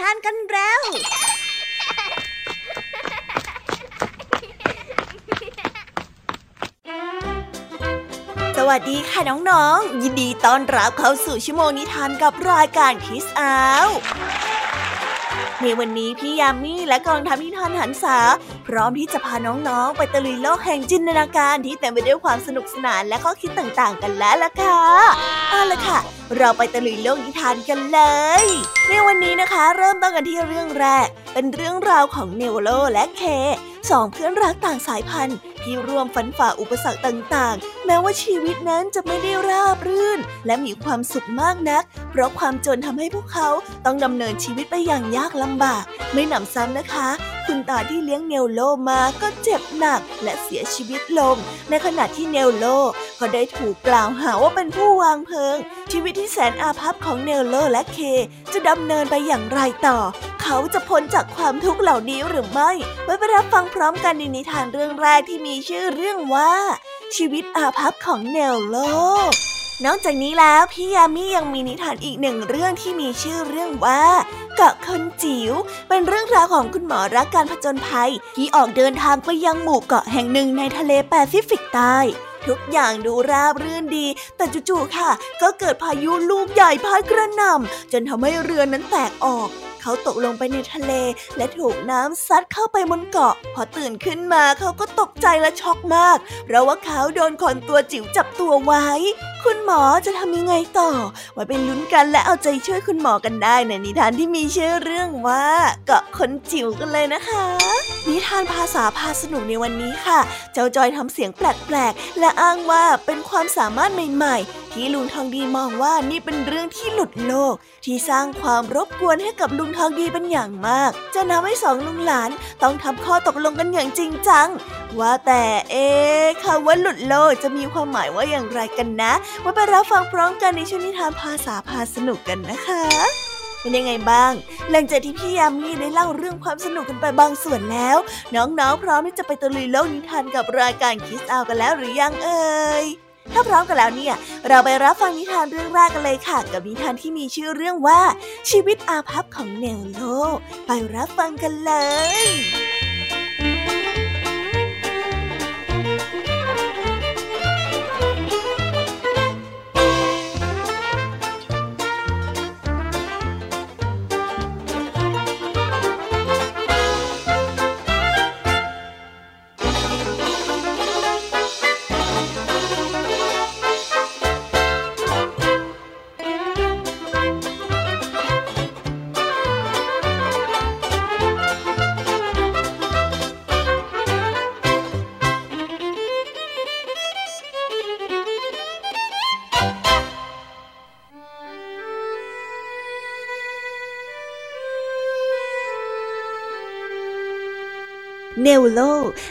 ทานกันแล้ว สวัสดีค่ะน้องๆ ยินดีต้อนรับเข้าสู่ชั่วโมงนิทานกับรายการคิสอาวในวันนี้พี่ยามีและกองทัพนิทานหันษา พร้อมที่จะพาน้องๆ ไปตะลุยโลกแห่งจินตนาการที่เต็มไปด้วยความสนุกสนานและข้อคิดต่างๆ กันแล้วล่ะค่ะเอาละค่ะเราไปตะลุยโลกนิทานกันเลย ในวันนี้นะคะ เริ่มต้นกันที่เรื่องแรก เป็นเรื่องราวของเนวโลและเคสองเพื่อนรักต่างสายพันธุ์ที่ร่วมฝันฝ่าอุปสรรคต่างๆ แม้ว่าชีวิตนั้นจะไม่ได้ราบรื่น และมีความสุขมากนัก เพราะความจนทำให้พวกเขาต้องดำเนินชีวิตไปอย่างยากลำบาก ไม่หนำซ้ำนะคะ คุณตาที่เลี้ยงเนลโลมาก็เจ็บหนักและเสียชีวิตลง ในขณะที่เนลโลก็ได้ถูกกล่าวหาว่าเป็นผู้วางเพลิง ชีวิตที่แสนอาภัพของเนลโลและเค จะดำเนินไปอย่างไรต่อ เขาจะพ้นจากความทุกข์เหล่านี้หรือไม่ไว้ไปรับฟังพร้อมกันในนิทานเรื่องแรกที่มีชื่อเรื่องว่าชีวิตอาภัพของเนลโล นอกจากนี้แล้วพี่ยามียังมีนิทานอีกหนึ่งเรื่องที่มีชื่อเรื่องว่าเกาะคนจิ๋วเป็นเรื่องราวของคุณหมอรักการผจญภัย ที่ออกเดินทางไปยังหมู่เกาะแห่งหนึ่งในทะเลแปซิฟิกใต้ ทุกอย่างดูราบรื่นดี แต่จู่ๆค่ะ ก็เกิดพายุลูกใหญ่พัดกระหน่ำจนทำให้เรือนั้นแตกออกเขาตกลงไปในทะเล และถูกน้ำซัดเข้าไปบนเกาะ พอตื่นขึ้นมาเขาก็ตกใจและช็อกมาก เพราะว่าเขาโดนคนตัวจิ๋วจับตัวไว้ คุณหมอจะทำยังไงต่อ ไว้เป็นลุ้นกันและเอาใจช่วยคุณหมอกันได้ในนิทานที่มีชื่อเรื่องว่า เกาะคนจิ๋วกันเลยนะคะ นิทานภาษาพาสนุกในวันนี้ค่ะ เจ้าจอยทำเสียงแปลกๆ และอ้างว่าเป็นความสามารถใหม่ ๆ ที่ลุงทองดีมองว่านี่เป็นเรื่องที่หลุดโลก ที่สร้างความรบกวนให้กับลุงทองดีเป็นอย่างมากจะทำให้สองลุงหลานต้องทำข้อตกลงกันอย่างจริงจัง ว่าแต่เอ๊ะคำว่าหลุดโลกจะมีความหมายว่าอย่างไรกันนะมาไปรับฟังพร้อมกันในช่วงนิทานภาษาพาสนุกกันนะคะ เป็นยังไงบ้าง หลังจากที่พี่ยามีได้เล่าเรื่องความสนุกกันไปบางส่วนแล้ว น้องๆ พร้อมที่จะไปตะลุยโลกนิทานกับรายการคิสอากันแล้วหรือยังเอ่ยถ้าพร้อมกันแล้วเนี่ย เราไปรับฟังนิทานเรื่องแรกกันเลยค่ะ กับนิทานที่มีชื่อเรื่องว่า ชีวิตอาภัพของเนลโล ไปรับฟังกันเลย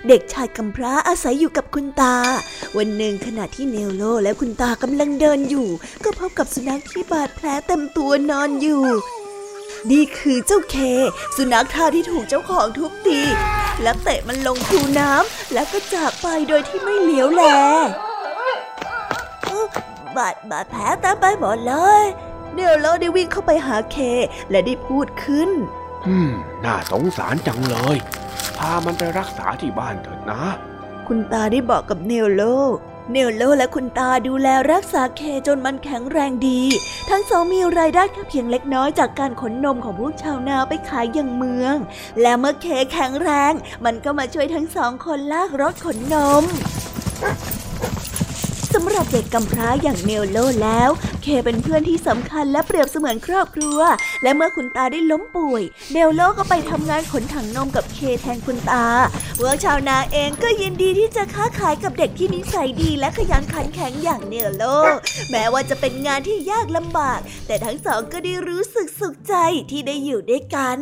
เด็กชายกำพร้าอาศัยอยู่กับคุณตา วันหนึ่งขณะที่เนลโลและคุณตากำลังเดินอยู่ ก็พบกับสุนัขที่บาดแผลเต็มตัวนอนอยู่ นี่คือเจ้าเค สุนัขท่าที่ถูกเจ้าของทุบตีและเตะมันลงคูน้ำแล้วก็จากไปโดยที่ไม่เหลียวแลบาดบาดแผลต็มไปหมดเลยเนลโลได้วิ่งเข้าไปหาเค และได้พูดขึ้น อืม น่าสงสารจังเลยามันไปรักษาที่บ้านเถิดนะ คุณตาได้บอกกับเนลโล เนลโลและคุณตาดูแลรักษาเคจนมันแข็งแรงดี ทั้งสองมีรายได้แค่เพียงเล็กน้อยจากการขนนมของพวกชาวนาไปขายยังเมือง และเมื่อเคแข็งแรง มันก็มาช่วยทั้งสองคนลากรถขนนม สำหรับเด็กกำพร้าอย่างเนลโลแล้ว เคเป็นเพื่อนที่สำคัญและเปรียบเสมือนครอบครัว และเมื่อคุณตาได้ล้มป่วยเนลโลก็ไปทำงานขนถังนมกับเคแทนคุณตาพวกชาวนาเองก็ยินดีที่จะค้าขายกับเด็กที่นิสัยดีและขยันขันแข็งอย่างเนลโล แม้ว่าจะเป็นงานที่ยากลำบาก แต่ทั้งสองก็ได้รู้สึกสุขใจที่ได้อยู่ด้วยกัน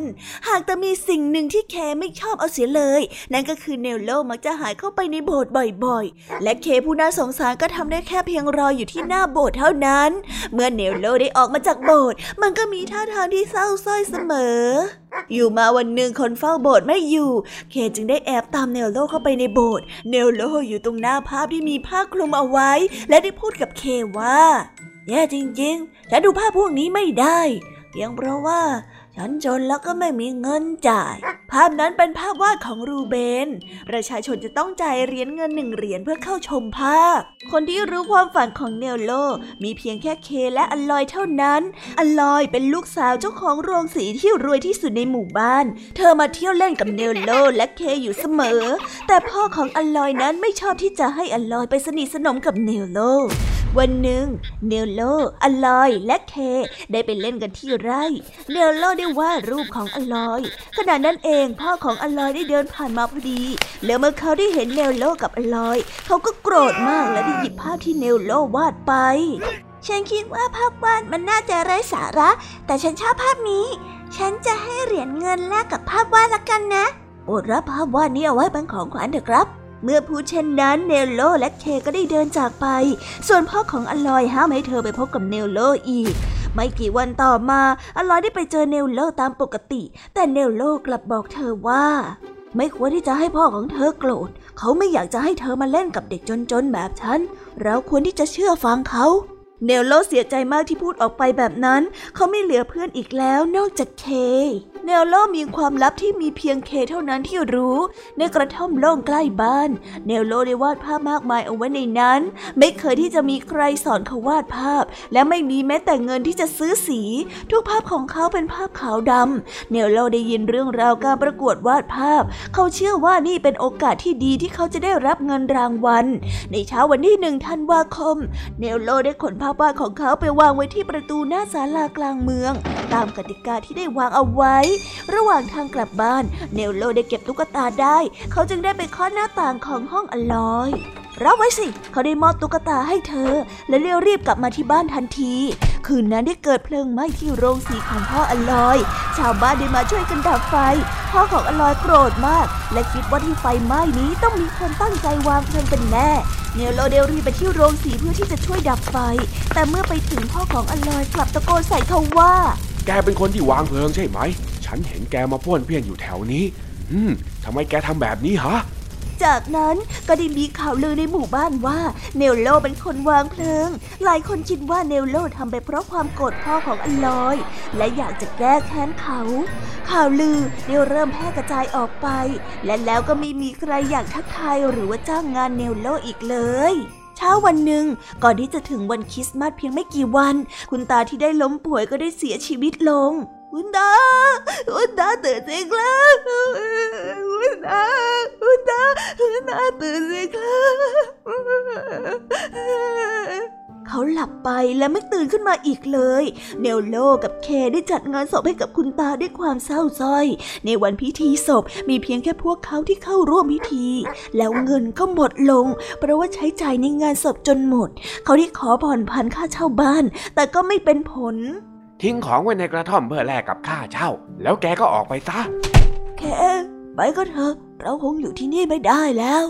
หากแต่มีสิ่งหนึ่งที่เคไม่ชอบเอาเสียเลย นั่นก็คือเนลโลมักจะหายเข้าไปในโบสถ์บ่อยๆ และเคผู้น่าสงสารก็ททำได้แค่เพียงรออยู่ที่หน้าโบสถ์เท่านั้น เมื่อเนลโลได้ออกมาจากโบสถ์มันก็มีท่าทางที่เศร้าส้อยเสมอ อยู่มาวันหนึ่งคนเฝ้าโบสถ์ไม่อยู่ เคจึงได้แอบตามเนลโลเข้าไปในโบสถ์เนลโลอยู่ตรงหน้าภาพที่มีผ้าคลุมเอาไว้ และได้พูดกับเคว่าแย่จริงๆฉันดูภาพพวกนี้ไม่ได้เพียงเพราะว่า ฉันจนแล้วก็ไม่มีเงินจ่าย ภาพนั้นเป็นภาพวาดของรูเบน ประชาชนจะต้องจ่ายเหรียญเงินหนึ่งเหรียญเพื่อเข้าชมภาพ คนที่รู้ความฝันของเนลโล มีเพียงแค่เคและอลลอยเท่านั้น อลอยเป็นลูกสาวเจ้าของโรงสีที่รวยที่สุดในหมู่บ้าน เธอมาเที่ยวเล่นกับเนลโลและเคอยู่เสมอ แต่พ่อของอลลอยนั้นไม่ชอบที่จะให้อลลอยไปสนิทสนมกับเนลโล วันหนึ่งเนลโลอลอยและเค ได้ไปเล่นกันที่ไร่เนลโลได้วาดรูปของอลอยขณะนั้นเองพ่อของอลอยได้เดินผ่านมาพอดี แล้วเมื่อเขาได้เห็นเนลโลกับอลอย เขาก็โกรธมากและได้หยิบภาพที่เนลโลวาดไป ฉันคิดว่าภาพวาดมันน่าจะไร้สาระ แต่ฉันชอบภาพนี้ ฉันจะให้เหรียญเงินแลกกับภาพวาดละกันนะโปรดรับภาพวาดนี้เอาไว้เป็นของขวัญเถอะครับ เมื่อพูดเช่นนั้นเนลโลและเคก็ได้เดินจากไป ส่วนพ่อของอลอยห้ามให้เธอไปพบกับเนลโลอีก ไม่กี่วันต่อมาอลอยได้ไปเจอเนลโลตามปกติ แต่เนลโลกลับบอกเธอว่า ไม่ควรที่จะให้พ่อของเธอโกรธ เขาไม่อยากจะให้เธอมาเล่นกับเด็กจนๆแบบฉัน เราควรที่จะเชื่อฟังเขา เนลโลเสียใจมากที่พูดออกไปแบบนั้น เขาไม่เหลือเพื่อนอีกแล้วนอกจากเค เนลโลมีความลับที่มีเพียงเคเท่านั้นที่รู้ ในกระท่อมโล่งใกล้บ้าน เนลโลได้วาดภาพมากมายเอาไว้ในนั้น ไม่เคยที่จะมีใครสอนเขาวาดภาพ และไม่มีแม้แต่เงินที่จะซื้อสี ทุกภาพของเขาเป็นภาพขาวดำเนลโลได้ยินเรื่องราวการประกวดวาดภาพ เขาเชื่อว่านี่เป็นโอกาสที่ดีที่เขาจะได้รับเงินรางวัล ในเช้าวันที่หนึ่งธันวาคม เนลโลได้ขนภาพวาดของเขาไปวางไว้ที่ประตูหน้าศาลากลางเมือง ตามกติกาที่ได้วางเอาไว้ ระหว่างทางกลับบ้าน เนลโลได้เก็บตุ๊กตาได้ เขาจึงได้ไปเคาะหน้าต่างของห้องอลอย รับไว้สิ เขาได้มอบตุ๊กตาให้เธอ และเร่งรีบกลับมาที่บ้านทันที คืนนั้นได้เกิดเพลิงไหม้ที่โรงสีของพ่ออลอย ชาวบ้านได้มาช่วยกันดับไฟ พ่อของอลอยโกรธมาก และคิดว่าที่ไฟไหม้นี้ต้องมีคนตั้งใจวางเพลิงเป็นแน่เนลโลได้รี่ไปที่โรงสีเพื่อที่จะช่วยดับไฟ แต่เมื่อไปถึงพ่อของอลอยกลับตะโกนใส่เขาว่า แกเป็นคนที่วางเพลิงใช่ไหม ฉันเห็นแกมาป้วนเปี้ยนอยู่แถวนี้ อืมทำไมแกทำแบบนี้ฮะ จากนั้นก็ได้มีข่าวลือในหมู่บ้านว่าเนลโลเป็นคนวางเพลิง หลายคนคิดว่าเนลโลทำไปเพราะความโกรธพ่อของอลอย และอยากจะแก้แค้นเขา ข่าวลือได้เริ่มแพร่กระจายออกไป และแล้วก็ไม่มีใครอยากทักทายหรือว่าจ้างงานเนลโลอีกเลยเช้าวันหนึ่งก่อนที่จะถึงวันคริสต์มาสเพียงไม่กี่วัน คุณตาที่ได้ล้มป่วยก็ได้เสียชีวิตลง คุณตาคุณตาตื่นสิครับคุณตาคุณตาคุณตาตื่นสิครับเขาหลับไปและไม่ตื่นขึ้นมาอีกเลย เนลโลกับเคได้จัดงานศพให้กับคุณตาด้วยความเศร้าส้อย ในวันพิธีศพมีเพียงแค่พวกเขาที่เข้าร่วมพิธี แล้วเงินก็หมดลง เพราะว่าใช้จ่ายในงานศพจนหมด เขาที่ขอผ่อนผันค่าเช่าบ้าน แต่ก็ไม่เป็นผล ทิ้งของไว้ในกระท่อมเพื่อแลกกับค่าเช่า แล้วแกก็ออกไปซะ แค่ไปก็เถอะเราคงอยู่ที่นี่ไม่ได้แล้ว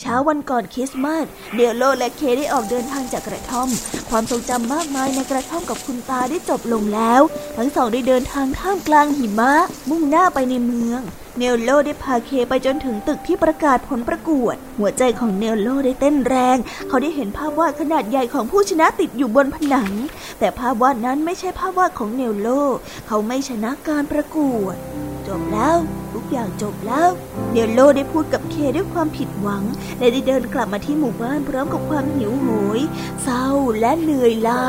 เช้าวันก่อนคริสต์มาสเดลโลและเคได้ออกเดินทางจากกระท่อม ความทรงจำมากมายในกระท่อมกับคุณตาได้จบลงแล้ว ทั้งสองได้เดินทางท่ามกลางหิมะ มุ่งหน้าไปในเมือง เนลโลได้พาเคไปจนถึงตึกที่ประกาศผลประกวด หัวใจของเนลโลได้เต้นแรง เขาได้เห็นภาพวาดขนาดใหญ่ของผู้ชนะติดอยู่บนผนัง แต่ภาพวาดนั้นไม่ใช่ภาพวาดของเนลโล เขาไม่ชนะการประกวด จบแล้วทุกอย่างจบแล้ว เนลโลได้พูดกับเคด้วยความผิดหวัง และได้เดินกลับมาที่หมู่บ้านพร้อมกับความหิวโหย เศร้าและเหนื่อยล้า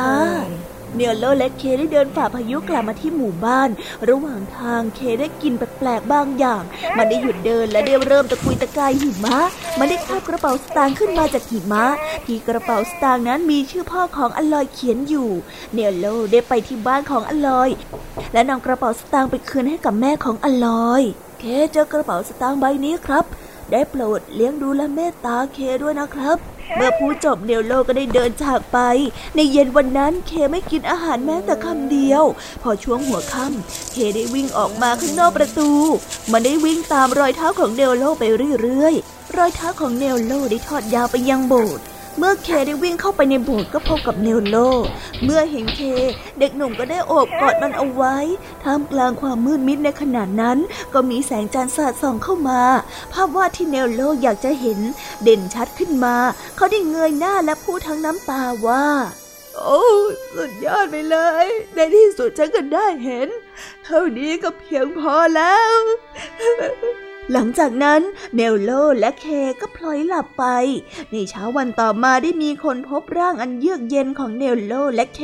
เนลโลและเคได้เดินฝ่าพายุกลับมาที่หมู่บ้าน ระหว่างทางเคได้กลิ่นแปลกๆบางอย่าง มันได้หยุดเดินและได้เริ่มตะกุยตะกายหิมะ มันได้คาบกระเป๋าสตางค์ขึ้นมาจากหิมะ ที่กระเป๋าสตางค์นั้นมีชื่อพ่อของอลอยเขียนอยู่เนลโลได้ไปที่บ้านของอลอย และนำกระเป๋าสตางค์ไปคืนให้กับแม่ของอลอย เคเจอกระเป๋าสตางค์ใบนี้ครับ ได้โปรดเลี้ยงดูและเมตตาเคด้วยนะครับ เมื่อพูดจบเนลโลก็ได้เดินจากไป ในเย็นวันนั้นเคไม่กินอาหารแม้แต่คำเดียว พอช่วงหัวค่ำเคได้วิ่งออกมาข้างนอกประตู มันได้วิ่งตามรอยเท้าของเนลโลไปเรื่อยๆ รอยเท้าของเนลโลได้ทอดยาวไปยังโบสถ์ เมื่อเคได้วิ่งเข้าไปในโบสถ์ก็พบกับเนลโล เมื่อเห็นเค เด็กหนุ่มก็ได้โอบกอดมันเอาไว้ ท่ามกลางความมืดมิดในขณะนั้น ก็มีแสงจันทร์สาดส่องเข้ามา ภาพวาดที่เนลโลอยากจะเห็น เด่นชัดขึ้นมา เขาได้เงยหน้าและพูดทั้งน้ำตาว่าโอ้สุดยอดไปเลย ในที่สุดฉันก็ได้เห็น เท่านี้ก็เพียงพอแล้ว หลังจากนั้นเนลโลและเคก็พลอยหลับไป ในเช้าวันต่อมาได้มีคนพบร่างอันเยือกเย็นของเนลโลและเค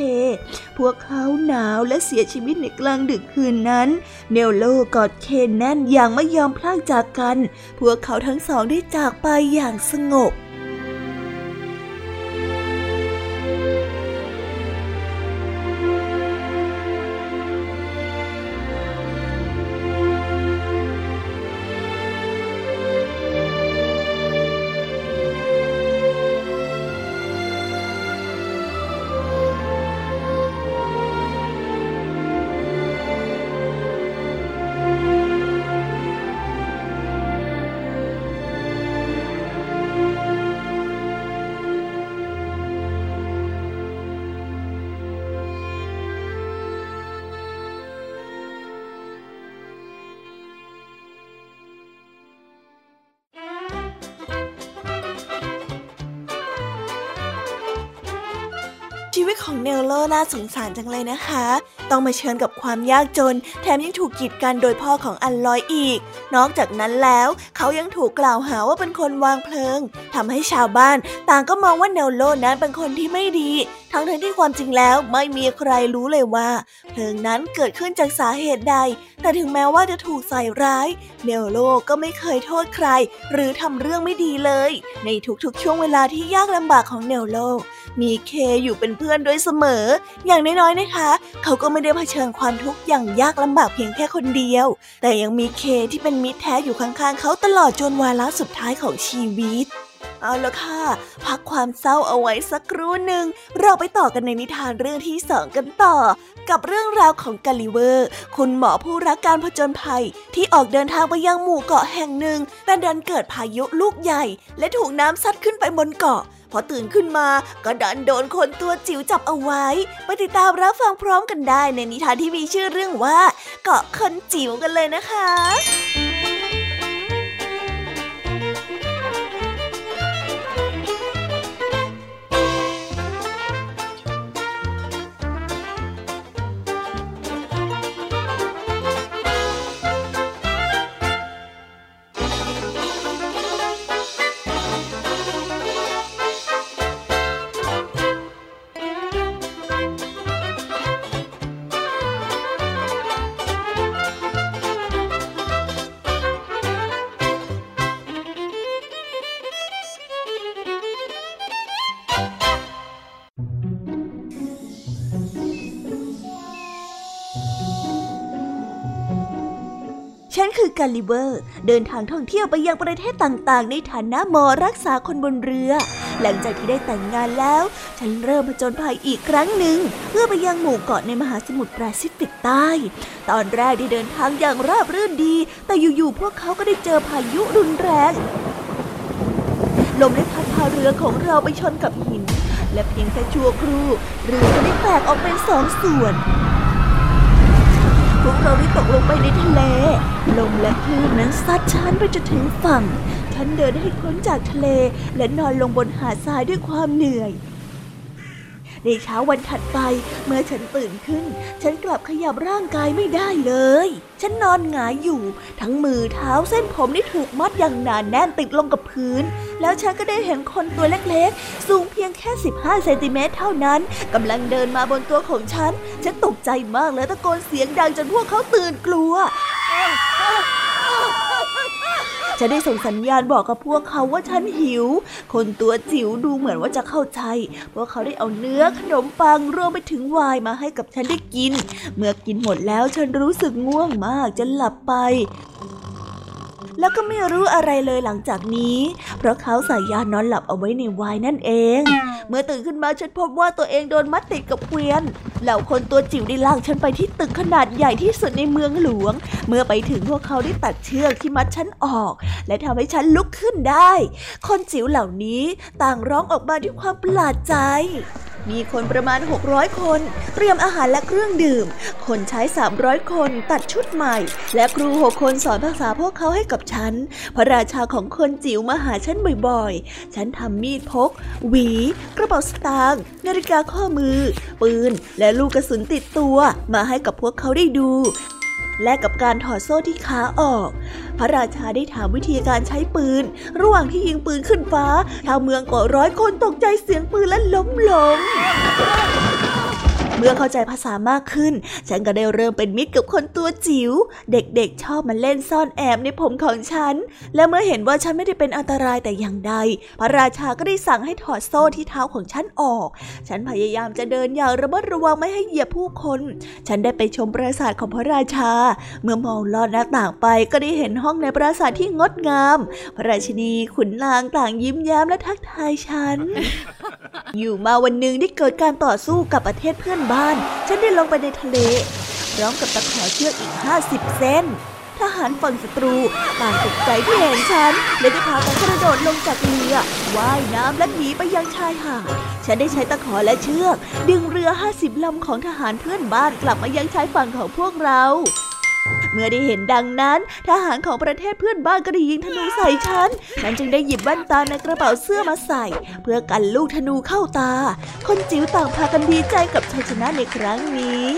พวกเขาหนาวและเสียชีวิตในกลางดึกคืนนั้นเนลโลกอดเคแน่นอย่างไม่ยอมพลากจากกัน พวกเขาทั้งสองได้จากไปอย่างสงบ ของเนลโลน่าสงสารจังเลยนะคะ ต้องมาเผชิญกับความยากจน แถมยังถูกกีดกันโดยพ่อของอันลอยอีก นอกจากนั้นแล้วเขายังถูกกล่าวหาว่าเป็นคนวางเพลิงทำให้ชาวบ้านต่างก็มองว่าเนลโลนั้นเป็นคนที่ไม่ดี ทั้งทั้งที่ความจริงแล้วไม่มีใครรู้เลยว่า เพลิงนั้นเกิดขึ้นจากสาเหตุใด แต่ถึงแม้ว่าจะถูกใส่ร้ายเนลโลก็ไม่เคยโทษใคร หรือทำเรื่องไม่ดีเลย ในทุกๆ ช่วงเวลาที่ยากลำบากของเนลโล มีเคอยู่เป็นเพื่อนด้วยเสมอ อย่างน้อยๆนะคะ เขาก็ไม่ได้เผชิญความทุกข์อย่างยากลำบากเพียงแค่คนเดียว แต่ยังมีเคที่เป็นมิตรแท้อยู่ข้างๆ เขาตลอดจนวาระสุดท้ายของชีวิต เอาละค่ะ พักความเศร้าเอาไว้สักครู่หนึ่ง เราไปต่อกันในนิทานเรื่องที่สองกันต่อ กับเรื่องราวของกาลิเวอร์ คุณหมอผู้รักการผจญภัย ที่ออกเดินทางไปยังหมู่เกาะแห่งหนึ่ง แต่ดันเกิดพายุลูกใหญ่ และถูกน้ำซัดขึ้นไปบนเกาะพอตื่นขึ้นมาก็ดันโดนคนตัวจิ๋วจับเอาไว้ ไปติดตามรับฟังพร้อมกันได้ในนิทานที่มีชื่อเรื่องว่า เกาะคนจิ๋วกันเลยนะคะ กาลิเบอร์ เดินทางท่องเที่ยวไปยังประเทศต่างๆ ในฐานะหมอรักษาคนบนเรือ หลังจากที่ได้แต่งงานแล้ว ฉันเริ่มผจญภัยอีกครั้งหนึ่ง เพื่อไปยังหมู่เกาะในมหาสมุทรแปซิฟิกใต้ ตอนแรกได้เดินทางอย่างราบรื่นดี แต่อยู่ๆพวกเขาก็ได้เจอพายุรุนแรงลมได้พัดพาเรือของเราไปชนกับหิน และเพียงแค่ชั่วครู่เรือก็ได้แตกออกเป็นสองส่วน พวกเราได้ตกลงไปในทะเล ลมและคลื่นนั้นซัดฉันไปจนถึงฝั่ง ฉันเดินให้พ้นจากทะเลและนอนลงบนหาดทรายด้วยความเหนื่อย ในเช้าวันถัดไป เมื่อฉันตื่นขึ้น ฉันกลับขยับร่างกายไม่ได้เลย ฉันนอนหงายอยู่ ทั้งมือเท้าเส้นผมที่ถูกมัดอย่างหนานแน่นติดลงกับพื้น แล้วฉันก็ได้เห็นคนตัวเล็กๆ สูงเพียงแค่ 15 เซนติเมตรเท่านั้นกำลังเดินมาบนตัวของฉัน ฉันตกใจมากและตะโกนเสียงดังจนพวกเขาตื่นกลัว ฉันได้ส่งสัญญาณบอกกับพวกเขาว่าฉันหิว คนตัวจิ๋วดูเหมือนว่าจะเข้าใจ พวกเขาได้เอาเนื้อขนมปังรวมไปถึงไวน์มาให้กับฉันได้กิน เมื่อกินหมดแล้วฉันรู้สึกง่วงมากจนหลับไป แล้วก็ไม่รู้อะไรเลยหลังจากนี้ เพราะเขาใส่ยานอนหลับเอาไว้ในวายนั่นเอง เมื่อตื่นขึ้นมาฉันพบว่าตัวเองโดนมัดติดกับเกวียน เหล่าคนตัวจิ๋วได้ลากฉันไปที่ตึกขนาดใหญ่ที่สุดในเมืองหลวง เมื่อไปถึงพวกเขาได้ตัดเชือกที่มัดฉันออก และทำให้ฉันลุกขึ้นได้ คนจิ๋วเหล่านี้ต่างร้องออกมาด้วยความประหลาดใจ มีคนประมาณ 600 คน เตรียมอาหารและเครื่องดื่ม คนใช้ 300 คนตัดชุดใหม่ และครูหกคนสอนภาษาพวกเขาให้กับฉัน พระราชาของคนจิ๋วมาหาฉันบ่อยๆ ฉันทำมีดพก หวี กระเป๋าสตางค์นาฬิกาข้อมือ ปืน และลูกกระสุนติดตัว มาให้กับพวกเขาได้ดู และกับการถอดโซ่ที่ขาออก พระราชาได้ถามวิธีการใช้ปืน ระหว่างที่ยิงปืนขึ้นฟ้าชาวเมืองกว่าร้อยคนตกใจเสียงปืนและล้มลง เมื่อเข้าใจภาษามากขึ้น ฉันก็ได้เริ่มเป็นมิตรกับคนตัวจิ๋ว เด็กๆ ชอบมาเล่นซ่อนแอบในผมของฉัน และเมื่อเห็นว่าฉันไม่ได้เป็นอันตรายแต่อย่างใด พระราชาก็ได้สั่งให้ถอดโซ่ที่เท้าของฉันออก ฉันพยายามจะเดินอย่างระมัดระวังไม่ให้เหยียบผู้คน ฉันได้ไปชมปราสาทของพระราชา เมื่อมองลอดหน้าต่างไปก็ได้เห็นห้องในปราสาทที่งดงาม พระราชินีขุนนางต่างยิ้มแย้มและทักทายฉัน อยู่มาวันหนึ่งได้เกิดการต่อสู้กับประเทศเพื่อนบ้าน ฉันได้ลงไปในทะเลพร้อมกับตะขอเชือกอีกห้าสิบเส้นทหารฝั่งศัตรูต่างตกใจที่เห็นฉันและได้พากันกระโดดลงจากเรือว่ายน้ำและหนีไปยังชายหาดฉันได้ใช้ตะขอและเชือก ดึงเรือห้าสิบลำของทหารเพื่อนบ้านกลับมายังชายฝั่งของพวกเรา เมื่อได้เห็นดังนั้น ทหารของประเทศเพื่อนบ้านก็ได้ยิงธนูใส่ฉัน ฉันจึงได้หยิบแว่นตาในกระเป๋าเสื้อมาใส่ เพื่อกันลูกธนูเข้าตา คนจิ๋วต่างพากันดีใจกับชัยชนะในครั้งนี้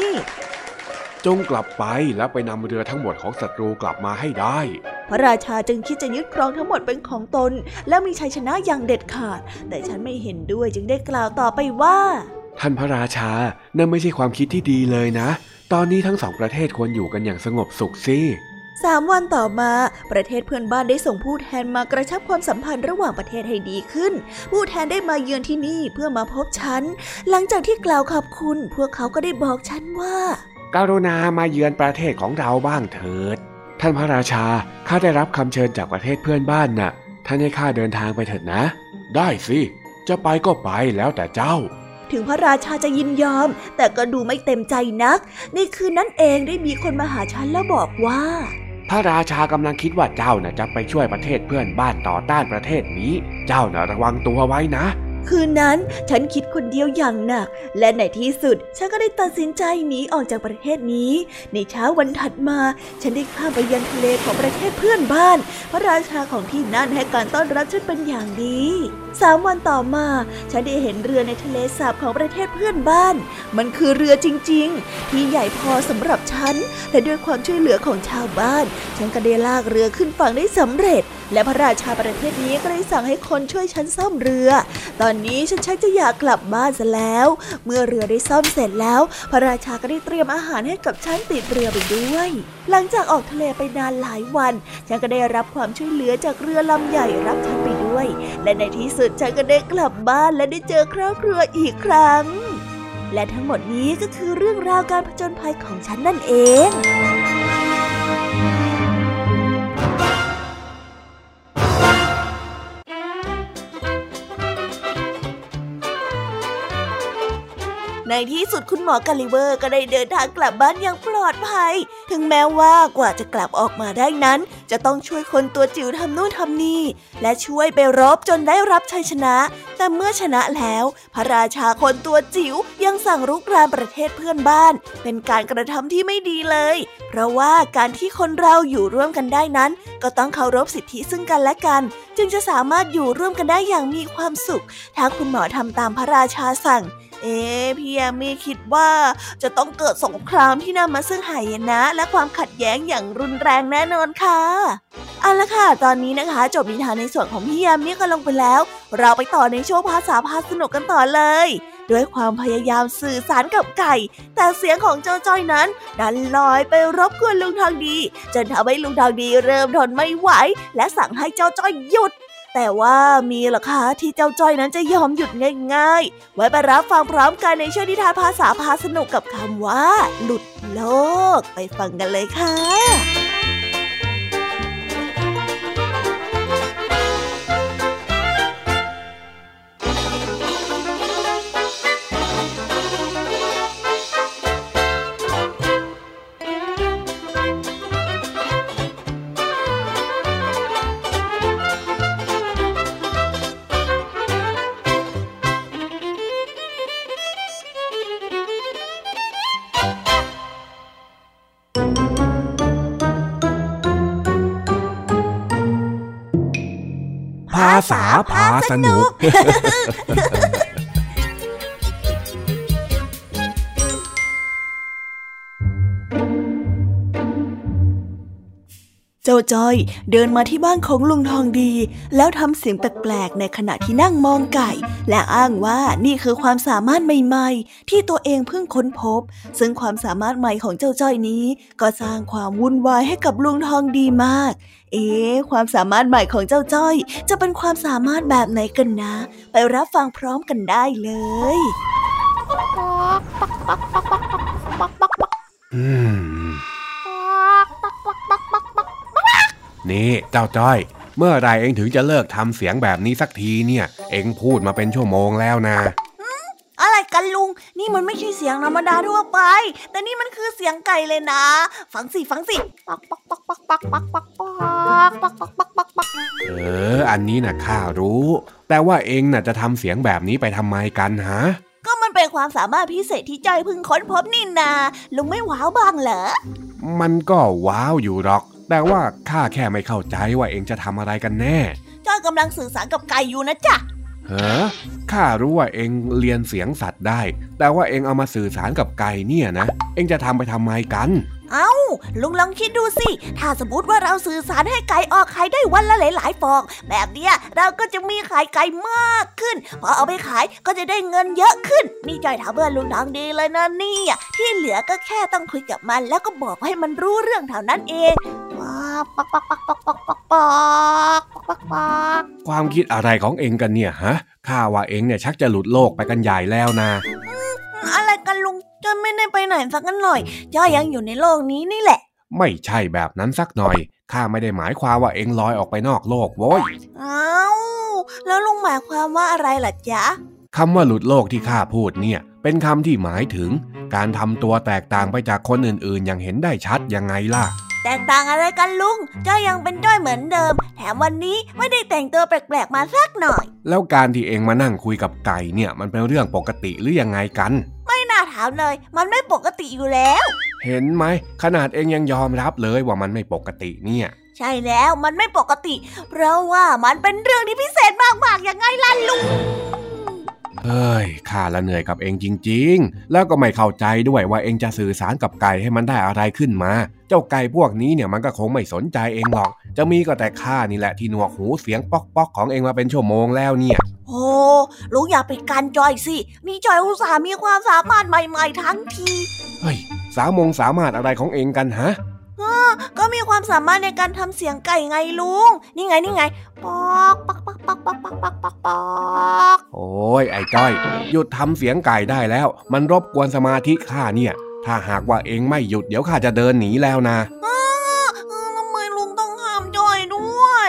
จงกลับไปแล้วไปนำเรือทั้งหมดของศัตรูกลับมาให้ได้ พระราชาจึงคิดจะยึดครองทั้งหมดเป็นของตน แล้วมีชัยชนะอย่างเด็ดขาด แต่ฉันไม่เห็นด้วยจึงได้กล่าวต่อไปว่า ท่านพระราชานั่นไม่ใช่ความคิดที่ดีเลยนะ ตอนนี้ทั้งสองประเทศควรอยู่กันอย่างสงบสุขสิสามวันต่อมา ประเทศเพื่อนบ้านได้ส่งผู้แทนมากระชับความสัมพันธ์ระหว่างประเทศให้ดีขึ้น ผู้แทนได้มาเยือนที่นี่เพื่อมาพบฉัน หลังจากที่กล่าวขอบคุณ พวกเขาก็ได้บอกฉันว่าการุณามาเยือนประเทศของเราบ้างเถิด ท่านพระราชาข้าได้รับคำเชิญจากประเทศเพื่อนบ้านนะ่ะ ท่านให้ข้าเดินทางไปเถิดนะ ได้สิ จะไปก็ไปแล้วแต่เจ้า ถึงพระราชาจะยินยอม แต่ก็ดูไม่เต็มใจนัก ในคืนนั้นเองได้มีคนมาหาฉันแล้วบอกว่า พระราชากำลังคิดว่าเจ้าน่ะจะไปช่วยประเทศเพื่อนบ้านต่อต้านประเทศนี้ เจ้าน่ะระวังตัวไว้นะ คืนนั้นฉันคิดคนเดียวอย่างหนัก และในที่สุดฉันก็ได้ตัดสินใจหนีออกจากประเทศนี้ ในเช้าวันถัดมา ฉันได้ข้ามไปยังทะเลของประเทศเพื่อนบ้าน พระราชาของที่นั่นให้การต้อนรับฉันเป็นอย่างดีสามวันต่อมา ฉันได้เห็นเรือในทะเลสาบของประเทศเพื่อนบ้าน มันคือเรือจริง ๆ ที่ใหญ่พอสำหรับฉันและด้วยความช่วยเหลือของชาวบ้าน ฉันก็ได้ลากเรือขึ้นฝั่งได้สำเร็จ และพระราชาประเทศนี้ก็ได้สั่งให้คนช่วยฉันซ่อมเรือ ตอนนี้ฉันชักจะอยากกลับบ้านซะแล้ว เมื่อเรือได้ซ่อมเสร็จแล้ว พระราชาก็ได้เตรียมอาหารให้กับฉันติดเรือไปด้วย หลังจากออกทะเลไปนานหลายวัน ฉันก็ได้รับความช่วยเหลือจากเรือลำใหญ่รับฉันไปด้วย และในที่สุดฉันก็ได้กลับบ้านและได้เจอครอบครัวอีกครั้ง และทั้งหมดนี้ก็คือเรื่องราวการผจญภัยของฉันนั่นเอง ที่สุดคุณหมอกาลิเวอร์ก็ได้เดินทางกลับบ้านอย่างปลอดภัย ถึงแม้ว่ากว่าจะกลับออกมาได้นั้น จะต้องช่วยคนตัวจิ๋วทำนู่นทำนี่ และช่วยไปรบจนได้รับชัยชนะ แต่เมื่อชนะแล้ว พระราชาคนตัวจิ๋วยังสั่งรุกรานประเทศเพื่อนบ้าน เป็นการกระทำที่ไม่ดีเลย เพราะว่าการที่คนเราอยู่ร่วมกันได้นั้น ก็ต้องเคารพสิทธิซึ่งกันและกัน จึงจะสามารถอยู่ร่วมกันได้อย่างมีความสุข ถ้าคุณหมอทำตามพระราชาสั่ง เอ๊พี่ยามีคิดว่าจะต้องเกิดสงครามที่นำมาซึ่งหายนะและความขัดแย้งอย่างรุนแรงแน่นอนค่ะเอาละค่ะ ตอนนี้นะคะ จบนิทานในส่วนของพี่ยามีกันลงไปแล้ว เราไปต่อในช่วงภาษาพาสนุกกันต่อเลย ด้วยความพยายามสื่อสารกับไก่ แต่เสียงของเจ้าจ้อยนั้น ดันลอยไปรบกวนลุงทองดี จนทำให้ลุงทองดีเริ่มทนไม่ไหว และสั่งให้เจ้าจ้อยหยุด แต่ว่ามีหรอคะที่เจ้าจ้อยนั้นจะยอมหยุดง่ายๆ ไว้ไปรับฟังพร้อมกันในช่วงนิทานภาษาพาสนุกกับคำว่า หลุดโลก ไปฟังกันเลยค่ะ ภาษาพาสนุก จ้าจ้อยเดินมาที่บ้านของลุงทองดี แล้วทำเสียงแปลกๆในขณะที่นั่งมองไก่ และอ้างว่านี่คือความสามารถใหม่ๆ ที่ตัวเองเพิ่งค้นพบ ซึ่งความสามารถใหม่ของเจ้าจ้อยนี้ ก็สร้างความวุ่นวายให้กับลุงทองดีมาก เอ๊ความสามารถใหม่ของเจ้าจ้อย จะเป็นความสามารถแบบไหนกันนะ ไปรับฟังพร้อมกันได้เลยอืม นี่เจ้าจ้อย เมื่อไรเองถึงจะเลิกทำเสียงแบบนี้สักทีเนี่ย เองพูดมาเป็นชั่วโมงแล้วนะอะไรกันลุง นี่มันไม่ใช่เสียงธรรมดาทั่วไป แต่นี่มันคือเสียงไก่เลยนะ ฟังสิฟังสิปักปักปักปักปักปักปักปักปักปักปักปักปักเออ อันนี้น่ะข้ารู้ แต่ว่าเองน่ะจะทำเสียงแบบนี้ไปทำไมกันฮะก็มันเป็นความสามารถพิเศษที่จอยพึ่งค้นพบนี่นาลุงไม่ว้าวบ้างเหรอ มันก็ว้าวอยู่หรอก แต่ว่าข้าแค่ไม่เข้าใจว่าเองจะทำอะไรกันแน่จ้อยกำลังสื่อสารกับไก่อยู่นะจ๊ะเฮ้อข้ารู้ว่าเองเรียนเสียงสัตว์ได้ แต่ว่าเองเอามาสื่อสารกับไก่เนี่ยนะ เองจะทำไปทำไมกัน เอา้า ลุงลองคิดดูสิ ถ้าสมมติว่าเราสื่อสารให้ไก่ออกไข่ได้วันละหลายๆฟอง แบบเนี้ยเราก็จะมีไข่ไก่มากขึ้น พอเอาไปขายก็จะได้เงินเยอะขึ้น นี่จอยถามเพื่อนลุงทางดีเลยนะนี่ที่เหลือก็แค่ต้องคุยกับมัน แล้วก็บอกให้มันรู้เรื่องเท่านั้นเอง ปักปักปักปักปักปักปักปักปักความคิดอะไรของเองกันเนี่ยฮะข้าว่าเองเนี่ยชักจะหลุดโลกไปกันใหญ่แล้วนะอะไรกันลุงจอยไม่ได้ไปไหนสักนหน่อยจอยยังอยู่ในโลกนี้นี่แหละ ไม่ใช่แบบนั้นสักหน่อยข้าไม่ได้หมายความว่าเองลอยออกไปนอกโลกโว้ยอ้าวแล้วลุงหมายความว่าอะไรล่ะจ๊ะคำว่าหลุดโลกที่ข้าพูดเนี่ย เป็นคำที่หมายถึง การทำตัวแตกต่างไปจากคนอื่นๆ อย่างเห็นได้ชัดยังไงล่ะ แตกต่างอะไรกันลุงจ้อยยังเป็นจ้อยเหมือนเดิม แถมวันนี้ไม่ได้แต่งตัวแปลกๆมาสักหน่อย แล้วการที่เองมานั่งคุยกับไก่เนี่ย มันเป็นเรื่องปกติหรือยังไงกันน่าถามเลย มันไม่ปกติอยู่แล้ว เห็นไหมขนาดเองยังยอมรับเลยว่ามันไม่ปกติเนี่ยใช่แล้วมันไม่ปกติ เพราะว่ามันเป็นเรื่องที่พิเศษมากๆอย่างไงล่ะลุง เฮ้ยข้าละเหนื่อยกับเองจริง ๆ แล้วก็ไม่เข้าใจด้วยว่าเองจะสื่อสารกับไก่ให้มันได้อะไรขึ้นมา เจ้าไก่พวกนี้เนี่ยมันก็คงไม่สนใจเองหรอก จะมีก็แต่ข้านี่แหละที่หนวกหูเสียงป๊อกๆของเองมาเป็นชั่วโมงแล้วเนี่ยโอ้ลุงอย่าไปกันจอยสินี่จอยอุตส่าห์มีความสามารถใหม่ ๆ ทั้งที เฮ้ย สามงสามารถอะไรของเองกันฮะ ก็มีความสามารถในการทำเสียงไก่ไงลุง นี่ไงนี่ไง ปอกปักปักปักปักปักปักปักปอกโอ้ยไอ้จ้อย หยุดทำเสียงไก่ได้แล้ว มันรบกวนสมาธิข้าเนี่ย ถ้าหากว่าเองไม่หยุดเดี๋ยวข้าจะเดินหนีแล้วนะทำไมลุงต้องห้ามจ้อยด้วย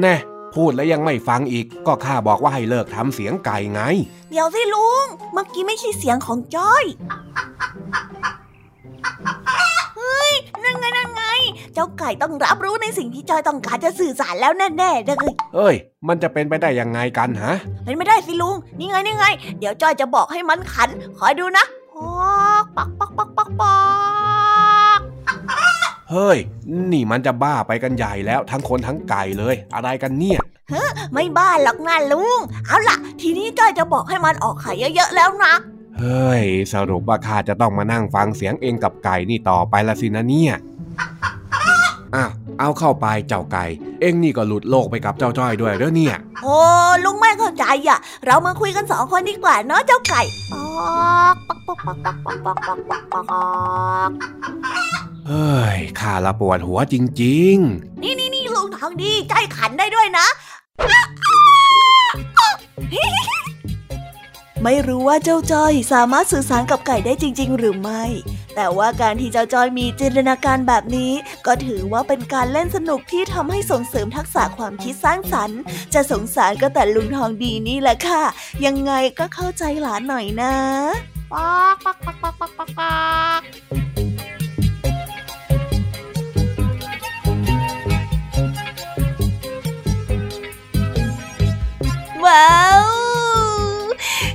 แน่พูดแล้วยังไม่ฟังอีก ก็ข้าบอกว่าให้เลิกทำเสียงไก่ไง เดี๋ยวสิลุง เมื่อกี้ไม่ใช่เสียงของจ้อยนั่นไงนั่นไง เจ้าไก่ต้องรับรู้ในสิ่งที่จอยต้องการจะสื่อสารแล้วแน่ๆเลยเอ้ย มันจะเป็นไปได้ยังไงกันฮะเป็นไม่ได้สิลุง นี่ไงนี่ไง เดี๋ยวจอยจะบอกให้มันขัน คอยดูนะปักปักปักปักปักเฮ้ย นี่มันจะบ้าไปกันใหญ่แล้วทั้งคนทั้งไก่เลย อะไรกันเนี่ยเฮ้ไม่บ้าหรอกนะลุง เอาล่ะ ทีนี้จอยจะบอกให้มันออกไข่เยอะๆแล้วนะเฮ้ย สรุปว่าข้าจะต้องมานั่งฟังเสียงเองกับไก่นี่ต่อไปละสินะเนี่ย อ้าวเอาเข้าไปเจ้าไก่ เองนี่ก็หลุดโลกไปกับเจ้าจ้อยด้วยเด้อเนี่ย โอ้ลุงไม่เข้าใจอะ เรามาคุยกันสองคนดีกว่าเนาะเจ้าไก่ปอกปอกปอกปอกปอกปอกปอกปอกปอกปอกเฮ้ยข้าละปวดหัวจริง ๆ นี่นี่นี่ลุงทองดีใจขันได้ด้วยนะ ไม่รู้ว่าเจ้าจ้อยสามารถสื่อสารกับไก่ได้จริง ๆ หรือไม่ แต่ว่าการที่เจ้าจ้อยมีจินตนาการแบบนี้ ก็ถือว่าเป็นการเล่นสนุกที่ทำให้ส่งเสริมทักษะความคิดสร้างสรรค์ จะสงสารก็แต่ลุงทองดีนี่แหละค่ะ ยังไงก็เข้าใจหลานหน่อยนะปักปักปักปักปักปักปักว้าว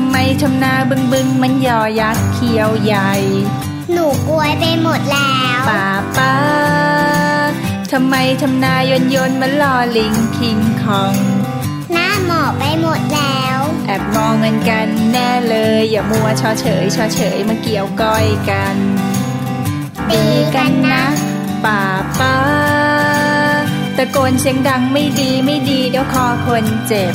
ำไมทำนาบึงบึงมันยอยักษ์เขียวใหญ่ หนูกลวยไปหมดแล้วป้าป้าทำไมทำนายนยนมันลอลิงคิงคอง หน้าหมอบไปหมดแล้ว แอบมองเงินกันแน่เลย อย่ามัวชอเฉยชอเฉยมาเกี่ยวก้อยกันตีกันนะป้าป้าตะโกนเสียงดังไม่ดีไม่ดีเดี๋ยวคอคนเจ็บ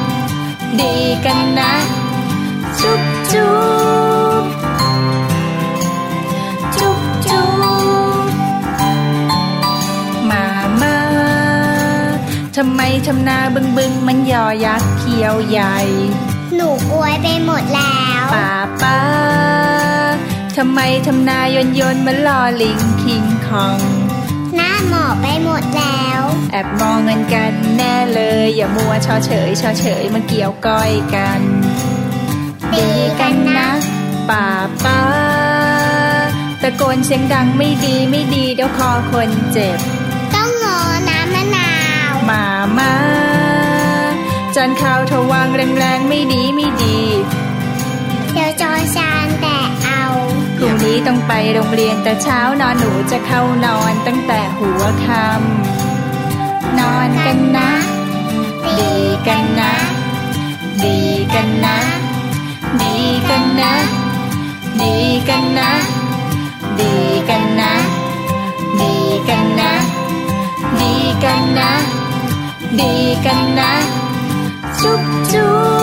ดีกันนะ จุ๊บจุ๊บจุ๊บจุ๊บมามาทำไมทำนาบึงบึงมันยอยักษ์เขียวใหญ่ หนูกลวยไปหมดแล้วป้าป้าทำไมทำนายนยนมันลอลิงคิงคอง หน้าหมอบไปหมดแล้ว แอบมองเงินกันแน่เลย อย่ามัวชอเฉยชอเฉยมาเกี่ยวก้อยกันตีกันนะป้าป้าตะโกนเสียงดังไม่ดีไม่ดีเดี๋ยวคอคนเจ็บ ต้องงอน้ำมะนาวมามาจันข่าวทวางแรงๆไม่ดีไม่ดี เดี๋ยวจอยชานแต่เอา พรุ่งนี้ต้องไปโรงเรียนแต่เช้านอนหนูจะเข้านอนตั้งแต่หัวค่ำนอนกันนะ ดีกันนะ ดีกันนะ ดีกันนะ ดีกันนะ ดีกันนะ ดีกันนะ ดีกันนะ ดีกันนะ จุ๊บจุ๊บ